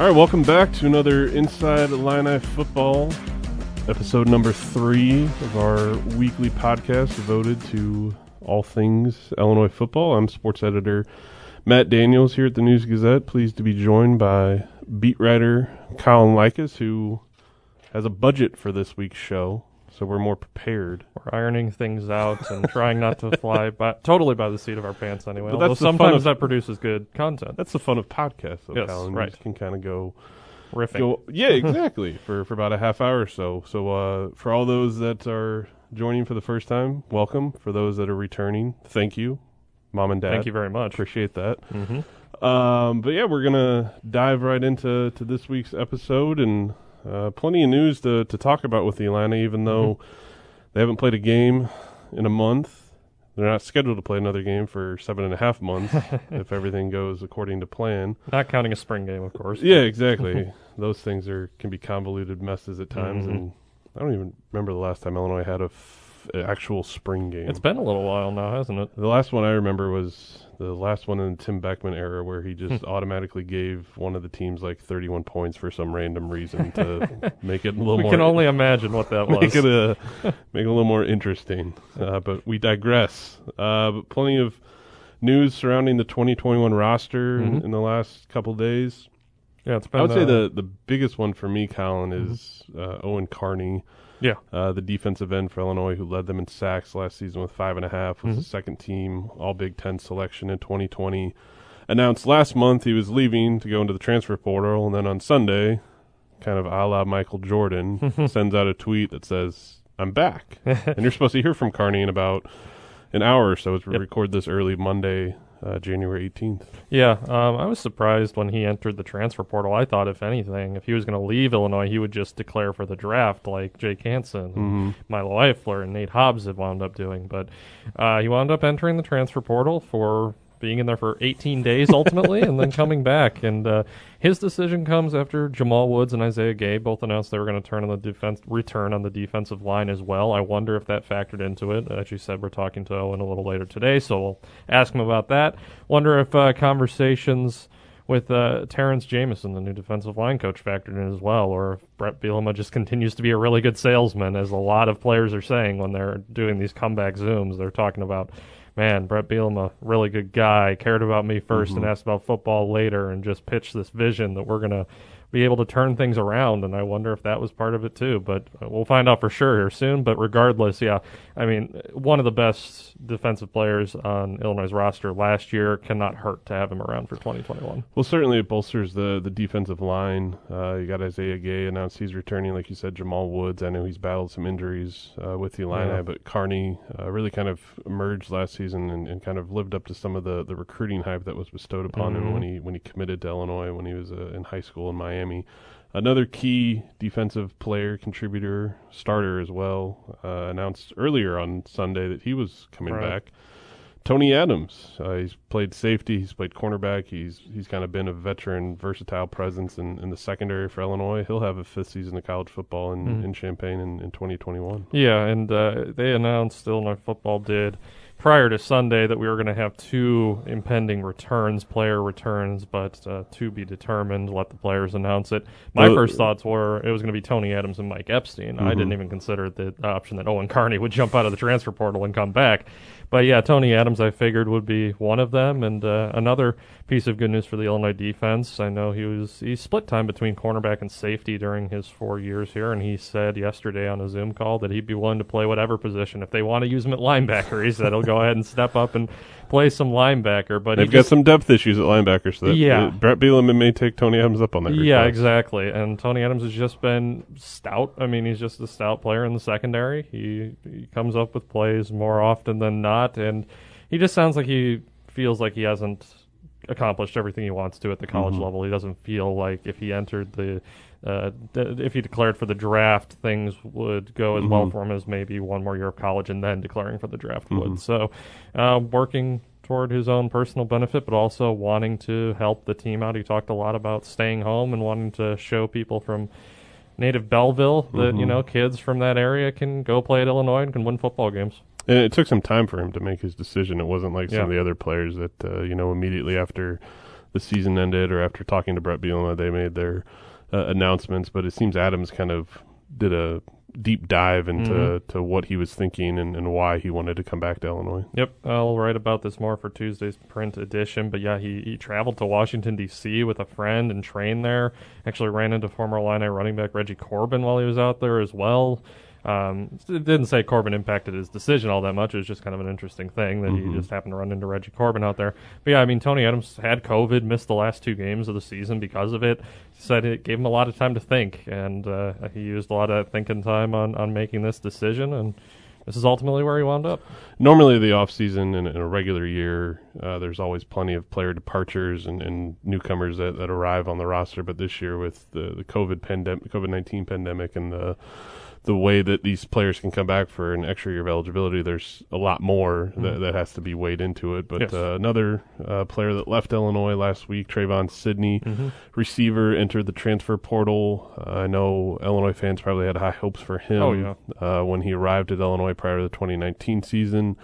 All right, welcome back to another Inside Illini Football episode number three of our weekly podcast devoted to all things Illinois football. I'm sports editor Matt Daniels here at the News Gazette. Pleased to be joined by beat writer Colin Likas, who has a budget for this week's show, so we're more prepared. We're ironing things out and trying not to fly by, totally by the seat of our pants anyway. But Although sometimes of- that produces good content. That's the fun of podcasts, though, Yes, Colin. Right. can kind of go Riffing. Go, yeah, exactly. for for about a half hour or so. So uh, for all those that are joining for the first time, welcome. For those that are returning, thank you, mom and dad. Thank you very much. Appreciate that. hmm Um, but yeah, we're gonna dive right into to this week's episode and uh, plenty of news to to talk about with the Illini. Even though they haven't played a game in a month, they're not scheduled to play another game for seven and a half months if everything goes according to plan. Not counting a spring game, of course. Yeah, exactly. Those things are can be convoluted messes at times, Mhm. and I don't even remember the last time Illinois had a f- actual spring game. It's been a little while now, hasn't it? the last one I remember was the last one in the Tim Beckman era, where he just automatically gave one of the teams like 31 points for some random reason to make it a little more We more. can only imagine what that make was. it a make it a little more interesting. Uh, but we digress. Uh, but plenty of news surrounding the 2021 roster in, Mhm. in the last couple days. yeah, it's been. I would say uh, the the biggest one for me, Colin, is uh, Owen Carney, Yeah. uh, the defensive end for Illinois, who led them in sacks last season with five and a half. Was the Mhm. second team All Big Ten selection in 2020. Announced last month he was leaving to go into the transfer portal, and then on Sunday, kind of a la Michael Jordan, sends out a tweet that says, "I'm back." and you're supposed to hear from Carney in about an hour or so as we Yep. record this early Monday, uh, January 18th. Yeah, um, I was surprised when he entered the transfer portal. I thought, if anything, if he was going to leave Illinois, he would just declare for the draft, like Jake Hansen, Mhm. Milo Eifler, and Nate Hobbs had wound up doing. But uh, he wound up entering the transfer portal for being in there for 18 days ultimately, and then coming back. And uh, his decision comes after Jamal Woods and Isaiah Gay both announced they were going to turn on the defense, return on the defensive line as well. I wonder if that factored into it. As you said, we're talking to Owen a little later today, so we'll ask him about that. Wonder if uh, conversations with uh, Terrance Jamison, the new defensive line coach, factored in as well, or if Bret Bielema just continues to be a really good salesman, as a lot of players are saying when they're doing these comeback zooms. They're talking about, man, Bret Bielema, really good guy, cared about me 1st and mm-hmm. asked about football later, and just pitched this vision that we're gonna be able to turn things around. And I wonder if that was part of it too. But uh, we'll find out for sure here soon. But regardless, yeah, I mean, one of the best defensive players on Illinois' roster last year cannot hurt to have him around for 2021. Well, certainly it bolsters the the defensive line. Uh, you got Isaiah Gay announced he's returning, like you said. Jamal Woods, I know he's battled some injuries uh, with the Illini, Yeah. but Carney uh, really kind of emerged last season and, and kind of lived up to some of the, the recruiting hype that was bestowed upon him Mhm. when he when he committed to Illinois when he was uh, in high school in Miami. Another key defensive player, contributor, starter as well, uh, announced earlier on Sunday that he was coming Right. back. Tony Adams. Uh, he's played safety. He's played cornerback. He's he's kind of been a veteran, versatile presence in, in the secondary for Illinois. He'll have a fifth season of college football in, Mhm. in Champaign in, in 2021. Yeah, and uh, they announced Illinois football did prior to Sunday that we were going to have two impending returns, player returns, but uh, to be determined. Let the players announce it. My Well- first thoughts were it was going to be Tony Adams and Mike Epstein. I Mhm. didn't even consider the option that Owen Carney would jump out of the transfer portal and come back. But yeah, Tony Adams, I figured would be one of them, and uh, another piece of good news for the Illinois defense. I know he was he split time between cornerback and safety during his four years here, and he said yesterday on a Zoom call that he'd be willing to play whatever position if they want to use him at linebacker. He said he'll go ahead and step up and play some linebacker. But They've got just- some depth issues at linebacker, so that Yeah. uh, Bret Bielema may take Tony Adams up on that. Yeah, request. exactly. And Tony Adams has just been stout. I mean, he's just a stout player in the secondary. He he comes up with plays more often than not, and he just sounds like he feels like he hasn't accomplished everything he wants to at the college Mhm. level. He doesn't feel like if he entered the uh, if he declared for the draft, things would go as well Mhm. for him as maybe one more year of college and then declaring for the draft Mhm. would. So, uh, working toward his own personal benefit, but also wanting to help the team out. He talked a lot about staying home and wanting to show people from native Belleville that you Mhm. know kids from that area can go play at Illinois and can win football games. And it took some time for him to make his decision. It wasn't like some of the other players that uh, you know immediately after the season ended or after talking to Bret Bielema, they made their uh, announcements. But it seems Adams kind of did a deep dive into Mhm. to what he was thinking and, and why he wanted to come back to Illinois. Yep, I'll write about this more for Tuesday's print edition. But yeah, he, he traveled to Washington D.C. with a friend and trained there. Actually, ran into former Illini running back Reggie Corbin while he was out there as well. Um, it didn't say Corbin impacted his decision all that much. It was just kind of an interesting thing that Mhm. he just happened to run into Reggie Corbin out there. But yeah, I mean, Tony Adams had COVID, missed the last two games of the season because of it. Said it gave him a lot of time to think, and uh, he used a lot of thinking time on, on making this decision. And this is ultimately where he wound up. Normally, the off season in, in a regular year, uh, there's always plenty of player departures and, and newcomers that, that arrive on the roster. But this year, with the, the COVID pandemic, COVID nineteen pandemic, and the the way that these players can come back for an extra year of eligibility, there's a lot more that, that has to be weighed into it. But Yes. uh, another uh, player that left Illinois last week, Trevon Sidney, receiver, entered the transfer portal. Uh, I know Illinois fans probably had high hopes for him Oh, yeah. uh, when he arrived at Illinois prior to the 2019 season.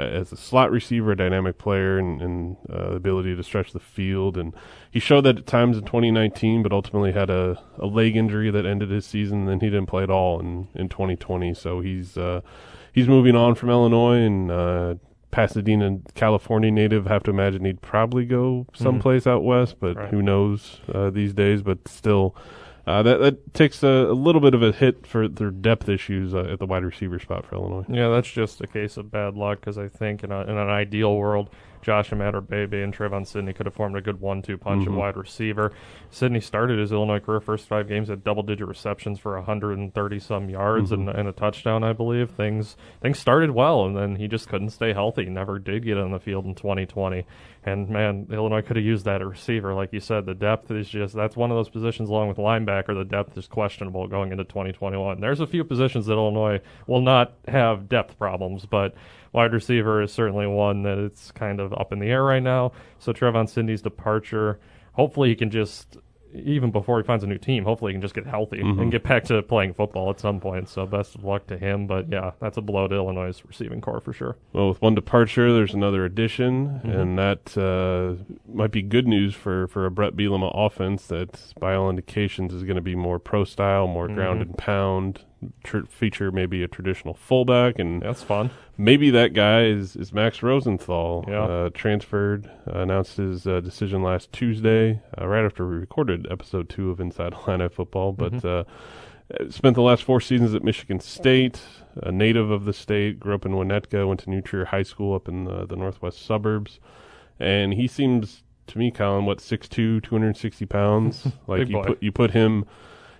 Uh, as a slot receiver, a dynamic player, and, and uh, ability to stretch the field. And he showed that at times in 2019, but ultimately had a, a leg injury that ended his season. And then he didn't play at all in, in 2020. So he's uh, he's moving on from Illinois and uh, Pasadena, California native. Have to imagine he'd probably go someplace out west, but Right. who knows uh, these days. But still. Uh, that that takes a, a little bit of a hit for their depth issues uh, at the wide receiver spot for Illinois. Yeah, that's just a case of bad luck because I think in, a, in an ideal world, Josh Imatorbhebhe and Trevon Sidney could have formed a good one-two punch Mhm. at wide receiver. Sidney started his Illinois career first five games at double-digit receptions for 130 some yards and, and a touchdown, I believe. Things things started well, and then he just couldn't stay healthy. Never did get on the field in 2020. And man, Illinois could have used that at receiver, like you said. The depth is just that's one of those positions, along with linebacker. The depth is questionable going into 2021. There's a few positions that Illinois will not have depth problems, but wide receiver is certainly one that it's kind of up in the air right now. So Trevon Sidney's departure, hopefully he can just even before he finds a new team, hopefully he can just get healthy Mhm. and get back to playing football at some point. So best of luck to him. But yeah, that's a blow to Illinois' receiving core for sure. Well, with one departure, there's another addition, Mhm. and that uh, might be good news for, for a Bret Bielema offense that, by all indications, is going to be more pro style, more ground Mhm. and pound, tr- feature maybe a traditional fullback, and That's fun. maybe that guy is, is Max Rosenthal. Yeah. Uh, transferred, uh, announced his uh, decision last Tuesday, uh, right after we recorded episode two of Inside Illini Football. But Mhm. uh, spent the last four seasons at Michigan State, a native of the state, grew up in Winnetka, went to New Trier High School up in the, the northwest suburbs. And he seems to me, Colin, what, 6'2", 260 pounds? like Big you boy. put you put him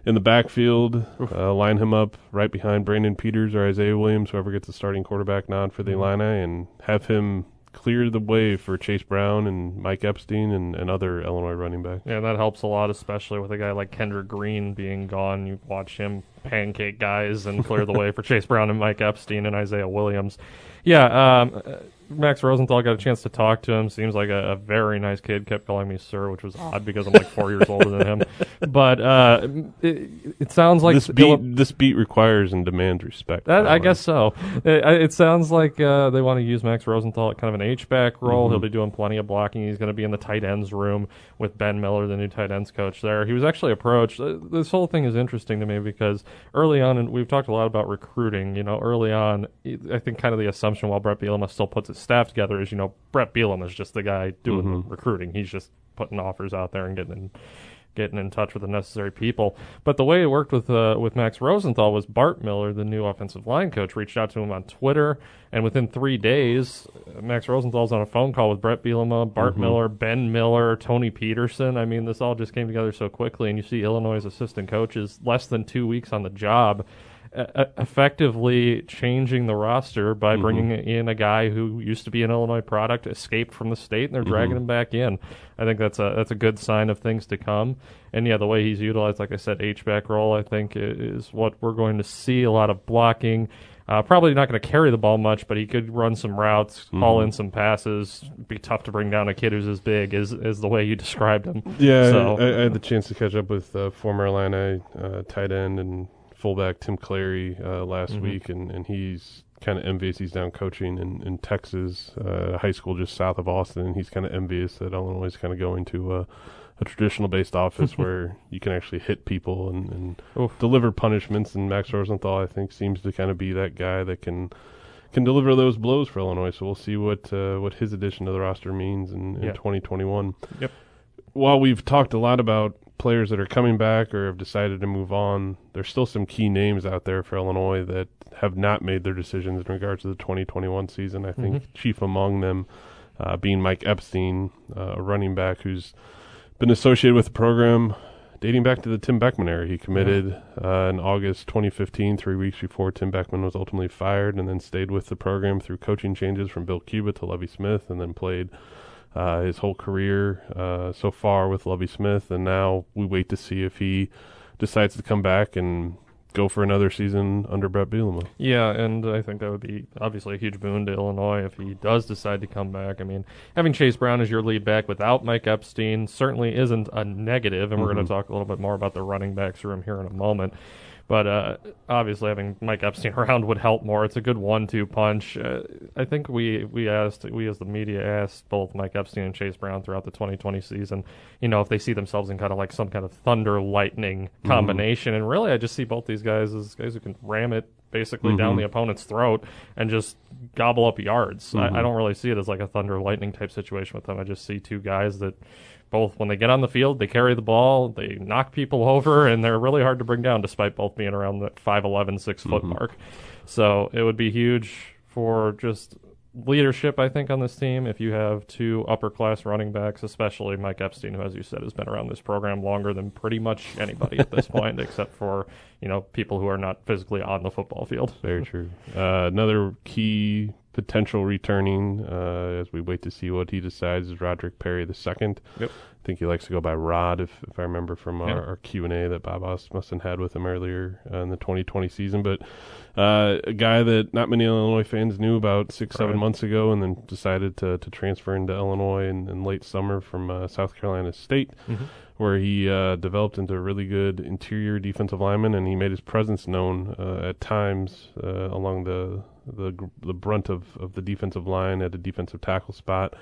in the backfield, uh, line him up right behind Brandon Peters or Isaiah Williams, whoever gets the starting quarterback nod for the Mhm. Illini, and have him clear the way for Chase Brown and Mike Epstein and, and other Illinois running backs. Yeah, that helps a lot, especially with a guy like Kendrick Green being gone. You watch him pancake guys and clear the way for Chase Brown and Mike Epstein and Isaiah Williams. Yeah, um, uh, Max Rosenthal got a chance to talk to him. Seems like a, a very nice kid. Kept calling me sir, which was odd because I'm like four years older than him. But uh, it, it sounds like this beat this beat requires and demands respect. That, I guess so. It, it sounds like uh, they want to use Max Rosenthal at kind of an H back role. Mhm. He'll be doing plenty of blocking. He's going to be in the tight ends room with Ben Miller, the new tight ends coach there. He was actually approached. uh, This whole thing is interesting to me because early on, and we've talked a lot about recruiting. You know, early on, I think kind of the assumption while Bret Bielema still puts his staff together is, you know, Bret Bielema is just the guy doing Mhm. the recruiting. He's just putting offers out there and getting in getting in touch with the necessary people. But the way it worked with uh, with Max Rosenthal was Bart Miller, the new offensive line coach, reached out to him on Twitter, and within three days, Max Rosenthal's on a phone call with Bret Bielema, Bart Mhm. Miller, Ben Miller, Tony Petersen. I mean, this all just came together so quickly, and you see Illinois' assistant coaches less than two weeks on the job. Uh, effectively changing the roster by Mhm. bringing in a guy who used to be an Illinois product, escaped from the state, and they're dragging Mhm. him back in. I think that's a that's a good sign of things to come. And yeah, the way he's utilized, like I said, H back role, I think is what we're going to see. A lot of blocking. Uh, probably not going to carry the ball much, but he could run some routes, call Mhm. in some passes. Be tough to bring down a kid who's as big as as the way you described him. Yeah, So- I, I had the chance to catch up with uh, former Illini uh, tight end and fullback Tim Clary uh, last Mhm. week, and, and he's kind of envious he's down coaching in, in Texas, uh, high school just south of Austin, and he's kind of envious that Illinois is kind of going to uh, a traditional based office where you can actually hit people and, and Oof. deliver punishments. And Max Rosenthal, I think, seems to kind of be that guy that can can deliver those blows for Illinois. So we'll see what uh, what his addition to the roster means in, in Yeah. 2021. Yep. While we've talked a lot about players that are coming back or have decided to move on, there's still some key names out there for Illinois that have not made their decisions in regards to the 2021 season. I think Mhm. chief among them uh, being Mike Epstein, uh, a running back who's been associated with the program dating back to the Tim Beckman era. He committed uh, in August 2015, three weeks before Tim Beckman was ultimately fired, and then stayed with the program through coaching changes from Bill Cubit to Lovie Smith, and then played uh, his whole career uh, so far with Lovie Smith. And now we wait to see if he decides to come back and go for another season under Bret Bielema. Yeah, and I think that would be obviously a huge boon to Illinois if he does decide to come back. I mean, having Chase Brown as your lead back without Mike Epstein certainly isn't a negative, and we're going to talk a little bit more about the running backs room here in a moment. But uh, obviously, having Mike Epstein around would help more. It's a good one-two punch. Uh, I think we we asked we as the media asked both Mike Epstein and Chase Brown throughout the 2020 season, you know, if they see themselves in kind of like some kind of thunder lightning combination. And really, I just see both these guys as guys who can ram it basically down Mhm. the opponent's throat and just gobble up yards. Mhm. I, I don't really see it as like a thunder lightning type situation with them. I just see two guys that both when they get on the field, they carry the ball, they knock people over, and they're really hard to bring down despite both being around that 5'11, 6 foot Mhm. mark. So it would be huge for just leadership, I think, on this team if you have two upper class running backs, especially Mike Epstein, who, as you said, has been around this program longer than pretty much anybody at this point, except for, you know, people who are not physically on the football field. Very true. Uh, another key potential returning uh, as we wait to see what he decides is Roderick Perry the second. Yep. I think he likes to go by Rod, if, if I remember from our, Yeah. our Q and A that Bob Asmussen had with him earlier uh, in the 2020 season. But uh, a guy that not many Illinois fans knew about six, seven months ago, and then decided to to transfer into Illinois in, in late summer from uh, South Carolina State where he uh, developed into a really good interior defensive lineman, and he made his presence known uh, at times uh, along the the the brunt of, of the defensive line at a defensive tackle spot.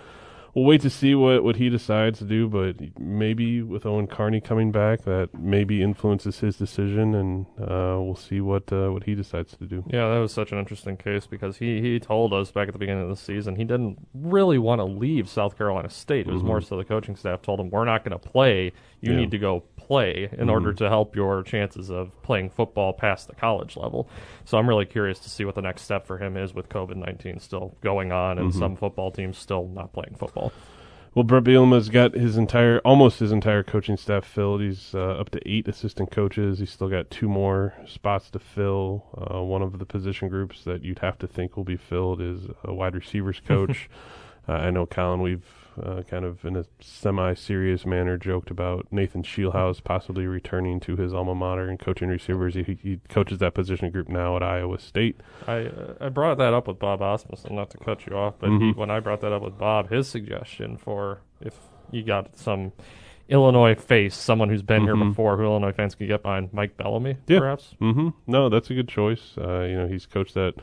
We'll wait to see what, what he decides to do, but maybe with Owen Carney coming back, that maybe influences his decision, and uh, we'll see what uh, what he decides to do. Yeah, that was such an interesting case because he, he told us back at the beginning of the season he didn't really want to leave South Carolina State. It was Mhm. more so the coaching staff told him, We're not going to play. You Yeah. need to go play in Mhm. order to help your chances of playing football past the college level. So I'm really curious to see what the next step for him is with COVID 19 still going on and Mhm. some football teams still not playing football. Well, Bret Bielema's got his entire, almost his entire coaching staff filled. He's uh, up to eight assistant coaches. He's still got two more spots to fill. Uh, one of the position groups that you'd have to think will be filled is a wide receivers coach. uh, I know, Colin, we've uh, kind of in a semi-serious manner joked about Nathan Scheelhaase possibly returning to his alma mater and coaching receivers. He, he coaches that position group now at Iowa State. I uh, I brought that up with Bob Asmussen, not to cut you off, but he, Mhm. when I brought that up with Bob, his suggestion for if you got some Illinois face, someone who's been here Mhm. before, who Illinois fans could get behind, Mike Bellamy, Yeah. perhaps. Mm-hmm. No, that's a good choice. Uh, you know, he's coached that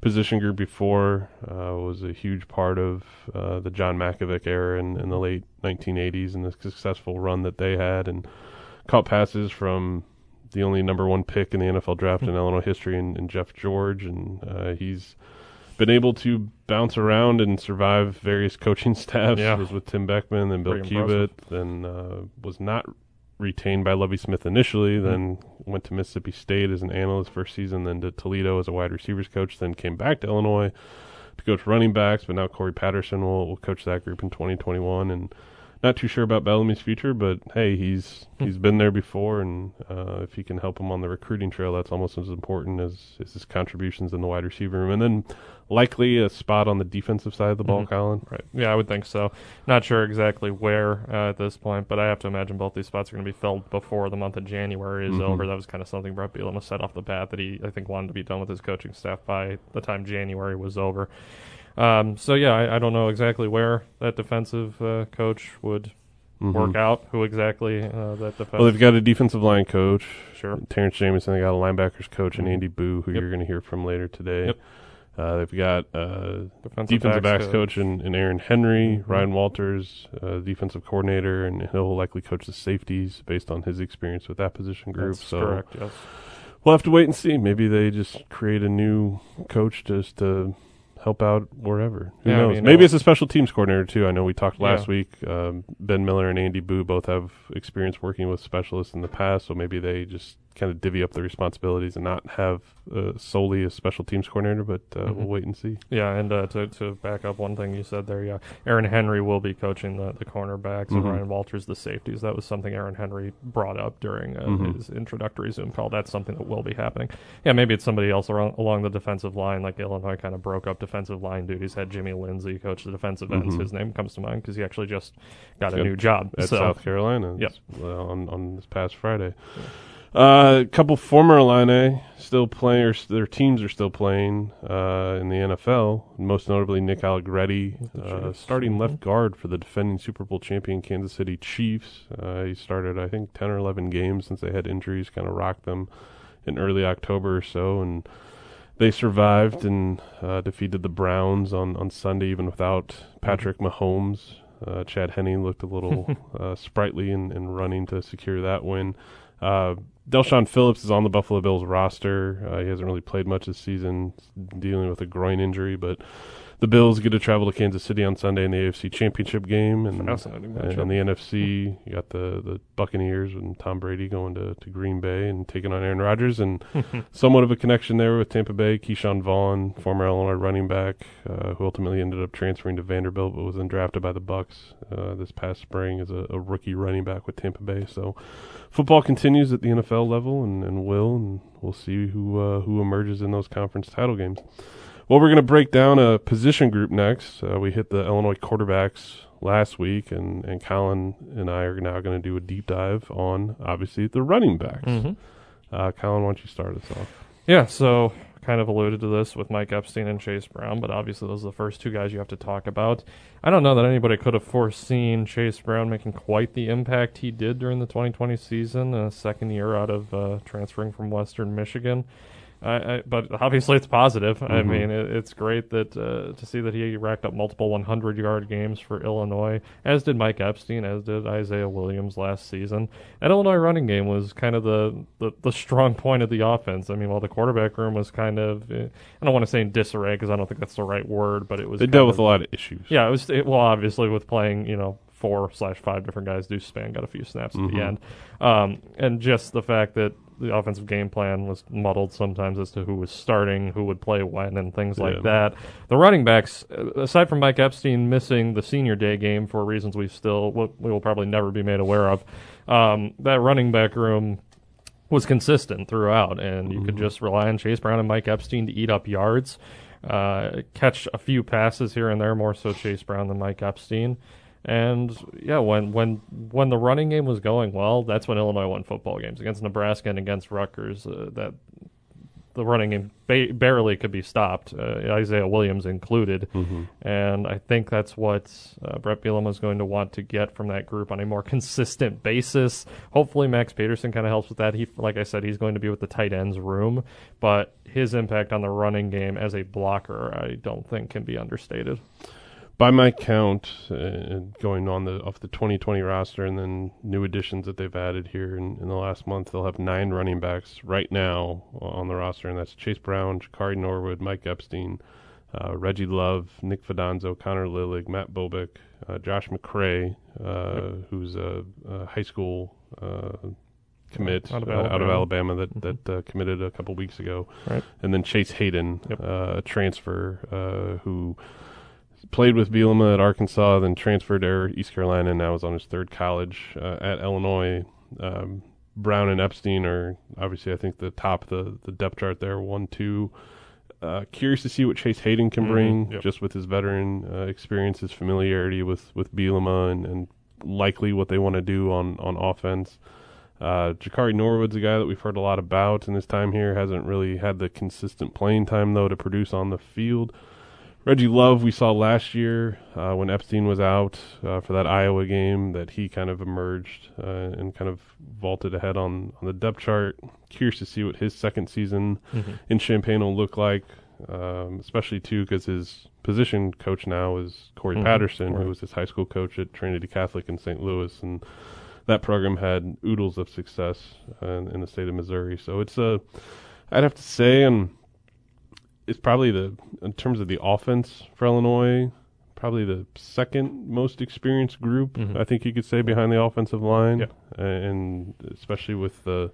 position group before. Uh, was a huge part of uh, the John Mackovic era in, in the late 1980s and the successful run that they had, and caught passes from the only number one pick in the NFL draft in Illinois history, and, in Jeff George, and uh, he's been able to bounce around and survive various coaching staffs. Yeah. Was with Tim Beckman, then Bill Pretty Cubit, then uh, was not retained by Lovie Smith initially, mm-hmm. then went to Mississippi State as an analyst first season, then to Toledo as a wide receivers coach, then came back to Illinois to coach running backs, but now Corey Patterson will, will coach that group in 2021 and not too sure about Bellamy's future, but hey, he's he's been there before, and uh, if he can help him on the recruiting trail, that's almost as important as, as his contributions in the wide receiver room, and then likely a spot on the defensive side of the ball, Mhm. Colin. Right. Yeah, I would think so. Not sure exactly where uh, at this point, but I have to imagine both these spots are going to be filled before the month of January is Mhm. over. That was kind of something Bret Bielema said off the bat that he, I think, wanted to be done with his coaching staff by the time January was over. Um, so yeah, I, I don't know exactly where that defensive uh, coach would Mhm. work out. Who exactly uh, that defense? Well, they've got a defensive line coach, sure. Terrance Jamison. They got a linebackers coach and Mhm. Andy Buh, who Yep. you're going to hear from later today. Yep. Uh, they've got uh, Defensive, defensive backs coach. coach in, in Aaron Henry, Mhm. Ryan Walters, uh, defensive coordinator, and he'll likely coach the safeties based on his experience with that position group. That's so correct. Yes. we'll have to wait and see. Maybe they just create a new coach just to help out wherever. Who Yeah, I knows? mean, Maybe uh, it's a special teams coordinator too. I know we talked last Yeah. week. Um, ben Miller and Andy Buh both have experience working with specialists in the past, so maybe they just kind of divvy up the responsibilities and not have uh, solely a special teams coordinator. But uh, Mhm. we'll wait and see. Yeah, and uh, to to back up one thing you said there, yeah, Aaron Henry will be coaching the, the cornerbacks and Mhm. Ryan Walters the safeties. That was something Aaron Henry brought up during uh, Mhm. his introductory Zoom call. That's something that will be happening. Yeah, maybe it's somebody else around, along the defensive line, like Illinois kind of broke up defensive line duties. Had Jimmy Lindsey coach the defensive ends. Mhm. His name comes to mind because he actually just got a Yep. new job. at so South Carolina. Yep. uh, on on this past Friday. Uh, a couple former Illini still playing, or their teams are still playing uh, in the NFL. Most notably, Nick Allegretti, uh, starting left guard for the defending Super Bowl champion Kansas City Chiefs. Uh, he started, I think, ten or eleven games since they had injuries, kind of rocked them in early October or so, and they survived and uh, defeated the Browns on, on Sunday, even without Patrick Mahomes. Uh, Chad Henne looked a little uh, sprightly in, in running to secure that win. Uh, Del'Shawn Phillips is on the Buffalo Bills roster. Uh, he hasn't really played much this season, dealing with a groin injury, but the Bills get to travel to Kansas City on Sunday in the AFC Championship game, and Fascinating and matchup. the NFC, you got the, the Buccaneers and Tom Brady going to, to Green Bay and taking on Aaron Rodgers, and somewhat of a connection there with Tampa Bay. Ke'Shawn Vaughn, former Illinois running back, uh, who ultimately ended up transferring to Vanderbilt, but was then drafted by the Bucks uh, this past spring as a, a rookie running back with Tampa Bay. So, football continues at the NFL level, and, and will, and we'll see who uh, who emerges in those conference title games. Well, we're going to break down a position group next. Uh, we hit the Illinois quarterbacks last week, and, and Colin and I are now going to do a deep dive on, obviously, the running backs. Mhm. Uh, Colin, why don't you start us off? Yeah, so kind of alluded to this with Mike Epstein and Chase Brown, but obviously those are the first two guys you have to talk about. I don't know that anybody could have foreseen Chase Brown making quite the impact he did during the 2020 season, uh, second year out of uh, transferring from Western Michigan. I, I, but obviously it's positive. I Mhm. mean, it, it's great that uh, to see that he racked up multiple 100-yard games for Illinois, as did Mike Epstein, as did Isaiah Williams last season. And Illinois running game was kind of the, the, the strong point of the offense. I mean, while the quarterback room was kind of, eh, I don't want to say in disarray because I don't think that's the right word, but it was. They dealt with of- a lot of issues. yeah, it was it, well, obviously with playing, you know, four slash five different guys. Deuce Spann got a few snaps at Mhm. the end, um, and just the fact that the offensive game plan was muddled sometimes as to who was starting, who would play when, and things Yeah. like that. The running backs, uh, aside from Mike Epstein missing the senior day game for reasons we still we we will probably never be made aware of, um, that running back room was consistent throughout, and you could Mhm. just rely on Chase Brown and Mike Epstein to eat up yards, uh, catch a few passes here and there, more so Chase Brown than Mike Epstein. And yeah, when when when the running game was going well, that's when Illinois won football games against Nebraska and against Rutgers. Uh, that the running game ba- barely could be stopped, uh, Isaiah Williams included. hmm And I think that's what uh, Bret Bielema is going to want to get from that group on a more consistent basis. Hopefully, Max Peterson kind of helps with that. He, like I said, he's going to be with the tight ends room, but his impact on the running game as a blocker, I don't think can be understated. By my count, uh, going on the off the 2020 roster and then new additions that they've added here in, in the last month, they'll have nine running backs right now on the roster, and that's Chase Brown, Jakari Norwood, Mike Epstein, uh, Reggie Love, Nick Fidanzo, Connor Lillig, Matt Bobick, uh, Josh McCray, uh, who's a, a high school uh, commit Out of uh, out of Alabama. Alabama that, Mhm. that uh, committed a couple weeks ago, Right. and then Chase Hayden, Yep. uh, a transfer uh, who played with Bielema at Arkansas, then transferred to East Carolina, and now is on his third college uh, at Illinois. Um, Brown and Epstein are obviously, I think, the top of the, the depth chart there, one, two. Uh, curious to see what Chase Hayden can Mhm, bring, yep. just with his veteran uh, experience, his familiarity with with Bielema, and, and likely what they want to do on on offense. Uh, Jakari Norwood's a guy that we've heard a lot about in his time here. Hasn't really had the consistent playing time though to produce on the field. Reggie Love, we saw last year uh, when Epstein was out uh, for that Iowa game, that he kind of emerged uh, and kind of vaulted ahead on, on the depth chart. Curious to see what his second season in Champaign will look like. um, especially too because his position coach now is Corey Mhm, Patterson, right. who was his high school coach at Trinity Catholic in St. Louis, and that program had oodles of success uh, in, in the state of Missouri. So it's a, I'd have to say, and it's probably the in terms of the offense for Illinois, probably the second most experienced group. Mhm. I think you could say behind the offensive line, Yeah. And especially with the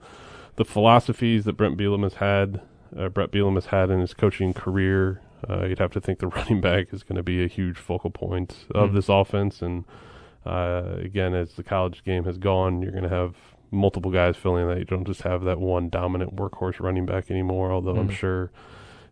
the philosophies that Brent Bielema has had, uh, Bret Bielema has had in his coaching career. Uh, you'd have to think the running back is going to be a huge focal point of Mhm. this offense, and uh, again, as the college game has gone, you're going to have multiple guys filling that. You don't just have that one dominant workhorse running back anymore. Although I'm Mhm. sure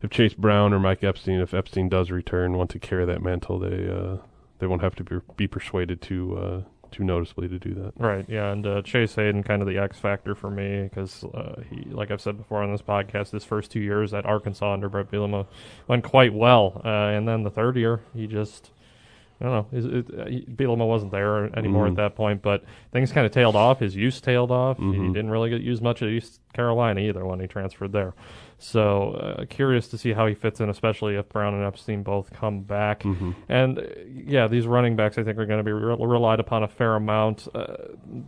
if Chase Brown or Mike Epstein, if Epstein does return, want to carry that mantle, they uh, they won't have to be, be persuaded to uh, too noticeably to do that. Right, yeah, and uh, Chase Hayden, kind of the X factor for me, because uh, he, like I've said before on this podcast, his first two years at Arkansas under Bret Bielema went quite well, uh, and then the third year he just, I don't know, his, it, uh, he, Bielema wasn't there anymore Mhm. at that point, but things kind of tailed off. His use tailed off. He Mhm. didn't really get used much at East Carolina either when he transferred there. So uh, curious to see how he fits in, especially if Brown and Epstein both come back. Mm-hmm. And uh, yeah, these running backs I think are going to be re- relied upon a fair amount. Uh,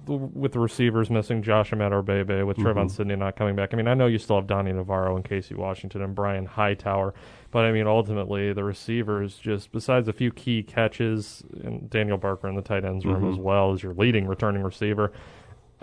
with the receivers missing Josh Imatorbhebhe, with Trevon Mhm. Sidney not coming back. I mean, I know you still have Donnie Navarro and Casey Washington and Brian Hightower, but I mean, ultimately the receivers just besides a few key catches and Daniel Barker in the tight ends room Mhm. as well as your leading returning receiver.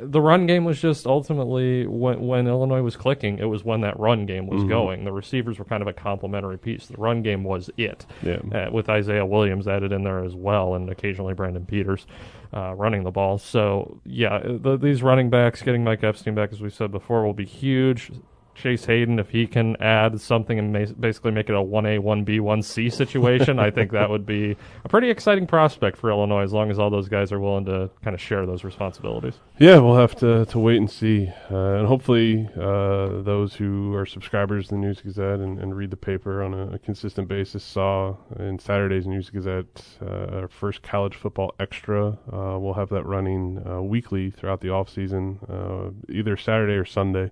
The run game was just ultimately when when Illinois was clicking, it was when that run game was Mhm. going. The receivers were kind of a complementary piece. The run game was it Yeah. uh, with Isaiah Williams added in there as well, and occasionally Brandon Peters uh, running the ball. So yeah, the, these running backs getting Mike Epstein back, as we said before, will be huge. Chase Hayden, if he can add something and ma- basically make it a one A, one B, one C situation, I think that would be a pretty exciting prospect for Illinois, as long as all those guys are willing to kind of share those responsibilities. Yeah, we'll have to, to wait and see. Uh, and hopefully, uh, those who are subscribers to the News Gazette and, and read the paper on a, a consistent basis saw in Saturday's News Gazette uh, our first college football extra. Uh, we'll have that running uh, weekly throughout the off season, uh, either Saturday or Sunday.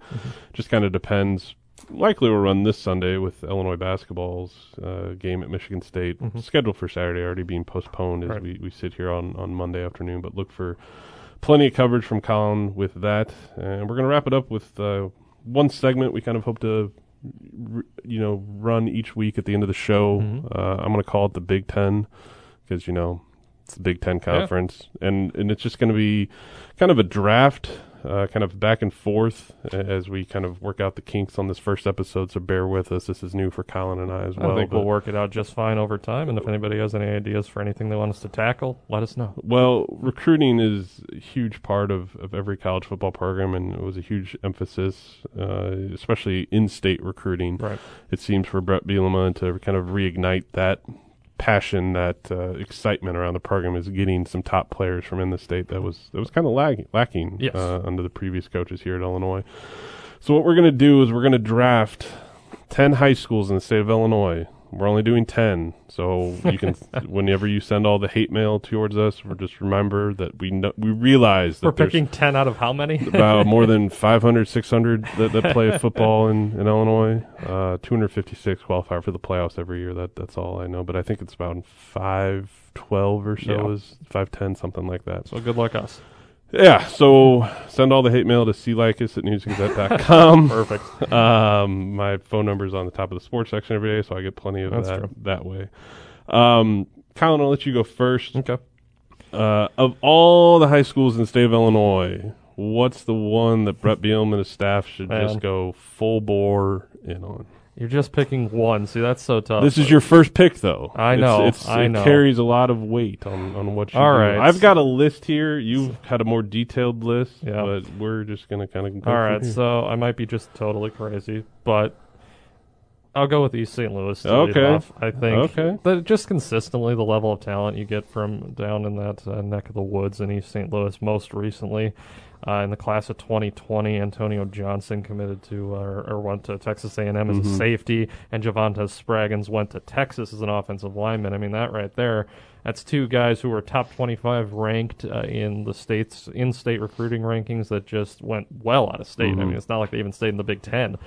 Just kind of depends. Likely we'll run this Sunday with Illinois basketball's uh, game at Michigan State, Mhm. scheduled for Saturday, already being postponed as Right. we, we sit here on, on Monday afternoon. But look for plenty of coverage from Colin with that, and we're going to wrap it up with uh, one segment we kind of hope to, r- you know, run each week at the end of the show. Mhm. Uh, I'm going to call it the Big Ten because you know it's the Big Ten conference, and and it's just going to be kind of a draft. Uh, kind of back and forth as we kind of work out the kinks on this first episode. So bear with us. This is new for Colin and I as well. I think we'll work it out just fine over time. And if anybody has any ideas for anything they want us to tackle, let us know. Well, recruiting is a huge part of, of every college football program, and it was a huge emphasis, uh, especially in-state recruiting. Right. It seems for Bret Bielema to kind of reignite that passion, that uh, excitement around the program is getting some top players from in the state that was that was kind of lag- lacking Yes. uh, under the previous coaches here at Illinois. So what we're going to do is we're going to draft ten high schools in the state of Illinois. We're only doing ten, so you can whenever you send all the hate mail towards us, we're just remember that we know, we realize that We're picking 10 out of how many? about more than 500, 600 that, that play football in, in Illinois. Uh, 256 qualify for the playoffs every year. That that's all I know. But I think it's about 512 or so Yeah. is 510, something like that. so good luck us. Yeah, so send all the hate mail to clikas at newsgazette.com. Perfect. um, my phone number is on the top of the sports section every day, so I get plenty of That's that true. that way. Um, Colin, I'll let you go first. Okay. Uh, of all the high schools in the state of Illinois, what's the one that Bret Bielema and his staff should Man. just go full bore in on? You're just picking one. See, that's so tough. this is your first pick, though. I know, It's, I it know. carries a lot of weight on, on what you All do. right. I've got a list here. You've had a more detailed list, Yeah. but we're just going to kind of go All from right, here. so I might be just totally crazy, but I'll go with East St. Louis. To Okay. off. I think Okay. that just consistently the level of talent you get from down in that uh, neck of the woods in East St. Louis. Most recently, Uh, in the class of 2020, Antonio Johnson committed to uh, or, went to Texas A&M as Mhm. a safety, and Javante Spraggins went to Texas as an offensive lineman. I mean, that right there, that's two guys who were top 25 ranked uh, in the state's in-state recruiting rankings that just went well out of state. I Mhm. mean, it's not like they even stayed in the Big Ten.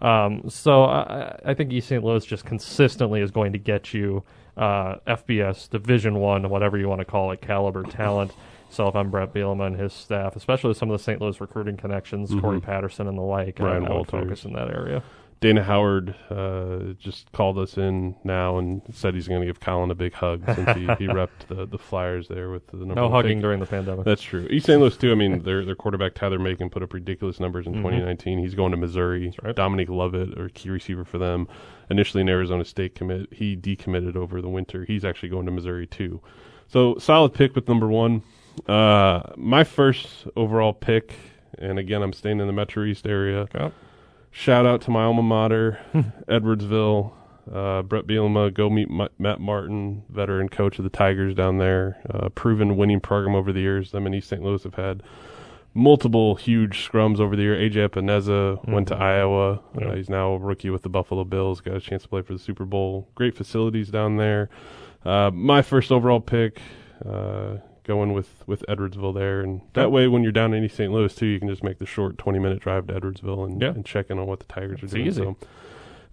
Um, so I, I think East St. Louis just consistently is going to get you uh, FBS Division One, whatever you want to call it, caliber talent. So if I'm Bret Bielema and his staff, especially some of the St. Louis recruiting connections, Corey Mhm. Patterson and the like, Ryan I, I Walters. focus in that area. Dana Howard uh, just called us in now and said he's going to give Colin a big hug since he, he repped the, the Flyers there with the number No hugging pick. during the pandemic. That's true. East St. Louis too. I mean, their their quarterback Tyler Macon put up ridiculous numbers in Mhm. 2019. He's going to Missouri. right. Dominic Lovett, or key receiver for them, initially an Arizona State commit. He decommitted over the winter. He's actually going to Missouri too. So solid pick with number one. Uh, my first overall pick, and again, I'm staying in the Metro East area. Okay. Shout out to my alma mater, Edwardsville. Uh, Bret Bielema, go meet Ma- Matt Martin, veteran coach of the Tigers down there. Uh, proven winning program over the years. Them in East St. Louis have had multiple huge scrums over the year. AJ Epenesa went to. Iowa. Yeah. Uh, he's now a rookie with the Buffalo Bills. Got a chance to play for the Super Bowl. Great facilities down there. Uh, my first overall pick, uh, going with, with Edwardsville there. And that way, when you're down in East St. Louis, too, you can just make the short 20 minute drive to Edwardsville and, Yeah. and check in on what the Tigers It's are doing. easy. So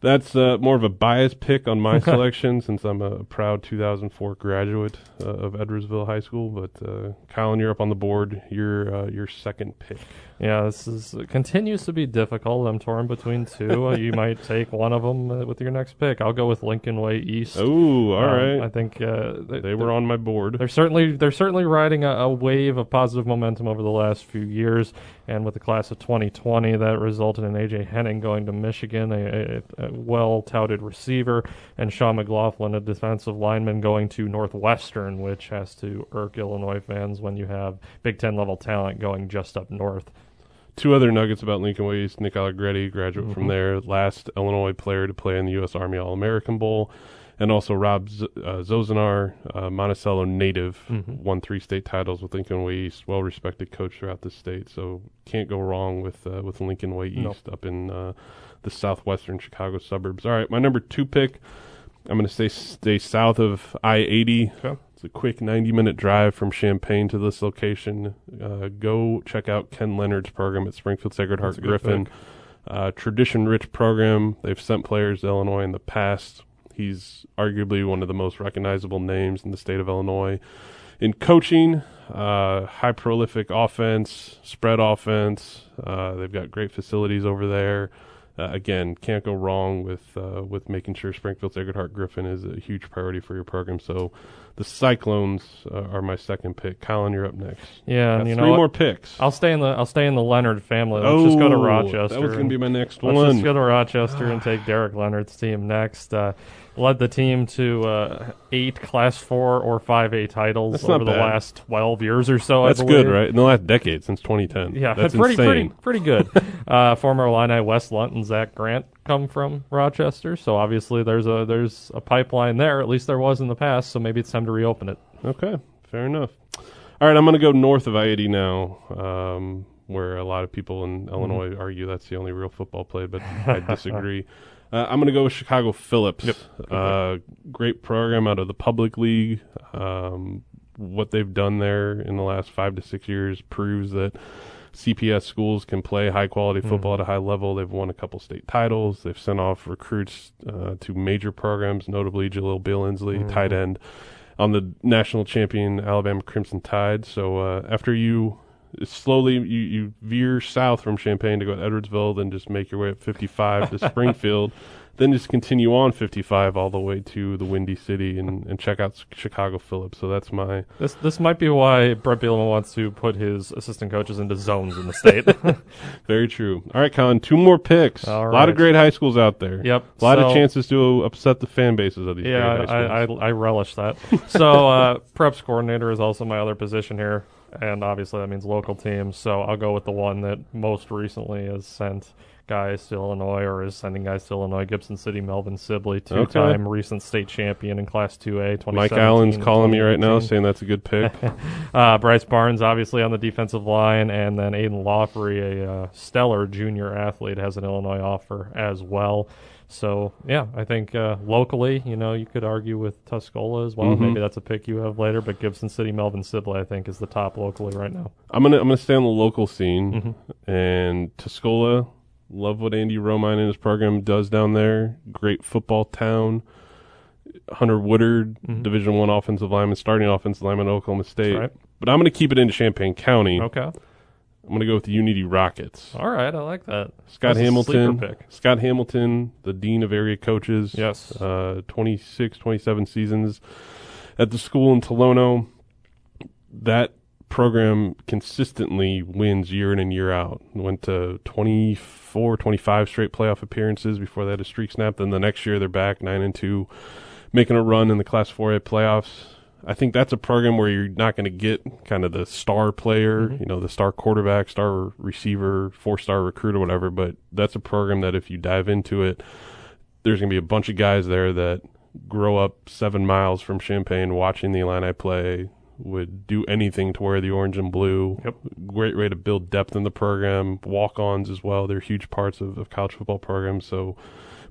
that's uh, more of a biased pick on my selection since I'm a proud 2004 graduate uh, of Edwardsville High School. But uh, Colin, you're up on the board. You're uh, your second pick. Yeah, this is continues to be difficult. I'm torn between two. Uh, you might take one of them uh, with your next pick. I'll go with Lincoln Way East. Oh, all Um, right. I think uh, they, they were on my board. They're certainly they're certainly riding a, a wave of positive momentum over the last few years, and with the class of 2020, that resulted in AJ Henning going to Michigan, a, a, a well-touted receiver, and Sean McLaughlin, a defensive lineman, going to Northwestern, which has to irk Illinois fans when you have Big Ten level talent going just up north. Two other nuggets about Lincoln Way East. Nick Allegretti, graduate from Mhm. there, last Illinois player to play in the U.S. Army All American Bowl. And also Rob Z- uh, Zvonar, uh, Monticello native, Mhm. won three state titles with Lincoln Way East. Well respected coach throughout the state, so can't go wrong with uh, with Lincoln Way. East up in uh, the southwestern Chicago suburbs. All right, my number two pick. I'm going to stay stay south of I eighty. Okay. It's a quick 90 minute drive from Champaign to this location. Uh, go check out Ken Leonard's program at Springfield Sacred Heart That's a good Griffin. Uh, tradition rich program. They've sent players to Illinois in the past. He's arguably one of the most recognizable names in the state of Illinois. In coaching, uh, high prolific offense, spread offense. Uh, they've got great facilities over there. Uh, again, can't go wrong with uh, with making sure Springfield's Heart Griffin is a huge priority for your program. So, the Cyclones uh, are my second pick. Colin, you're up next. Yeah, Got and you three know more picks. I'll stay in the I'll stay in the Leonard family. Let's just go to Oh, Rochester. That was going to be my next Let's one. just go to Rochester and take Derek Leonard's team next. Uh, led the team to uh, eight Class Four or Five A titles That's over the last twelve years or so. That's believe. good, right? In the last decade, since 2010. Yeah, that's pretty insane. pretty pretty good. uh, former Illini Wes Lunt and Zach Grant come from Rochester, so obviously there's a there's a pipeline there. At least there was in the past. So maybe it's time to reopen it. Okay, fair enough. All right, I'm going to go north of I-80 now, um, where a lot of people in Illinois Mm-hmm. argue that's the only real football play, but I disagree. Uh, I'm going to go with Chicago Phillips. Yep. Uh, great program out of the public league. Um, what they've done there in the last five to six years proves that CPS schools can play high quality football at a high level. They've won a couple state titles. They've sent off recruits uh, to major programs, notably Jahleel Billingsley, Mhm. tight end, on the national champion Alabama Crimson Tide. So uh, after you slowly you, you veer south from Champaign to go to Edwardsville, then just make your way up 55 to Springfield, then just continue on 55 all the way to the Windy City and, and check out Chicago Phillips. So that's my This this might be why Bret Bielema wants to put his assistant coaches into zones in the state. very true. All right, Colin, two more picks. All a lot of great high schools out there. yep, A lot of chances to upset the fan bases of these Yeah, great high I, I. I relish that. so uh, preps coordinator is also my other position here, and obviously that means local teams. So I'll go with the one that most recently has sent guys to Illinois or is sending guys to Illinois. Gibson City, Melvin Sibley, two-time recent state champion in Class 2A. Mike Allen's calling me right now, saying that's a good pick. uh, Bryce Barnes, obviously on the defensive line, and then Aiden Laughery, a uh, stellar junior athlete, has an Illinois offer as well. So yeah, I think uh, locally, you know, you could argue with Tuscola as well. Mhm. Maybe that's a pick you have later, but Gibson City, Melvin Sibley, I think, is the top locally right now. I'm gonna I'm gonna stay on the local scene Mhm. and Tuscola. Love what Andy Romine and his program does down there. Great football town. Hunter Woodard, Mhm. Division One offensive lineman, starting offensive lineman at Oklahoma State. Right. But I'm gonna keep it into Champaign County. Okay. I'm gonna go with the Unity Rockets. All right. I like that. Scott That's Hamilton. Scott Hamilton, the dean of area coaches. Yes. Uh, 26, 27 seasons at the school in Tolono. That program consistently wins year in and year out. Went to 24, 25 straight playoff appearances before they had a streak snap. Then the next year they're back 9 and 2, making a run in the Class 4A playoffs. I think that's a program where you're not going to get kind of the star player, Mhm. you know, the star quarterback, star receiver, four star recruit or whatever. But that's a program that if you dive into it, there's going to be a bunch of guys there that grow up seven miles from Champaign watching the Illini play, would do anything to wear the orange and blue. Yep. Great way to build depth in the program. Walk ons as well. They're huge parts of, of college football programs. So,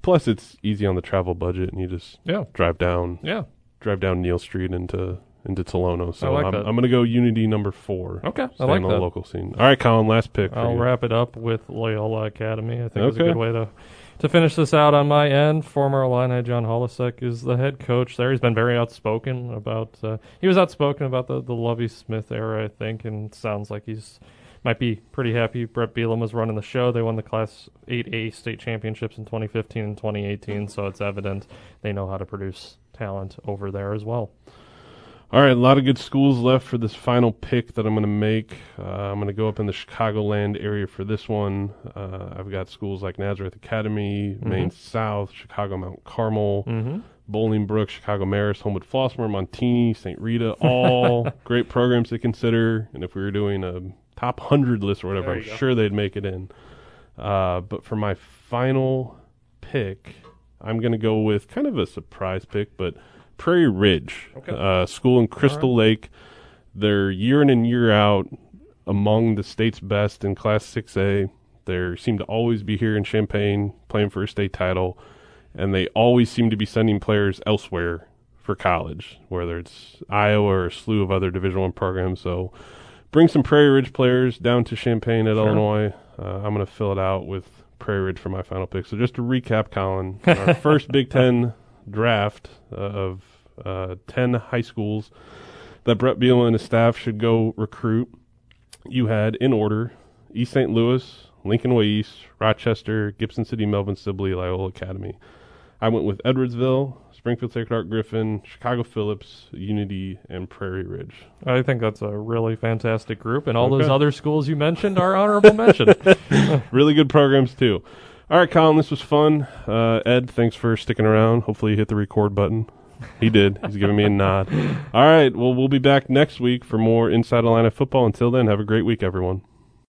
plus it's easy on the travel budget, and you just Yeah. drive down Yeah. drive down Neal Street into into Tolono. So like I'm. I'm going to go Unity number four. Okay. I like on that. the local scene. All right, Colin, last pick. for I'll you. wrap it up with Loyola Academy. I think it's a good way to to finish this out on my end. Former Illini John Holecek is the head coach there. He's been very outspoken about. Uh, he was outspoken about the the Lovie Smith era, I think, and sounds like he's might be pretty happy. Bret Bielema was running the show. They won the Class 8A state championships in 2015 and 2018, so it's evident they know how to produce talent over there as well. All right, a lot of good schools left for this final pick that I'm going to make. Uh, I'm going to go up in the Chicagoland area for this one. Uh, I've got schools like Nazareth Academy, Maine South, Chicago Mount Carmel, Mm-hmm. Bolingbrook, Chicago Marist, Homewood Flossmoor, Montini, St. Rita, all great programs to consider. And if we were doing a top 100 list or whatever, I'm go. sure they'd make it in. Uh, but for my final pick, I'm going to go with kind of a surprise pick, but Prairie Ridge, Okay. uh, school in Crystal Lake. They're year in and year out among the state's best in Class 6A. They seem to always be here in Champaign playing for a state title, and they always seem to be sending players elsewhere for college, whether it's Iowa or a slew of other Division One programs. So, bring some Prairie Ridge players down to Champaign at Sure. Illinois. Uh, I'm going to fill it out with Prairie Ridge for my final pick. So, just to recap, Colin, our first Big Ten draft uh, of uh, 10 high schools that Bret Bielema and his staff should go recruit. You had, in order, East St. Louis, Lincoln Way East, Rochester, Gibson City, Melvin Sibley, Loyola Academy. I went with Edwardsville, Springfield Sacred Heart Griffin, Chicago Phillips, Unity, and Prairie Ridge. I think that's a really fantastic group, and all Okay. those other schools you mentioned are honorable mention. really good programs, too. All right, Colin, this was fun. Uh, Ed, thanks for sticking around. Hopefully, you hit the record button. He did. He's giving me a nod. All right, well, we'll be back next week for more Inside Atlanta football. Until then, have a great week, everyone.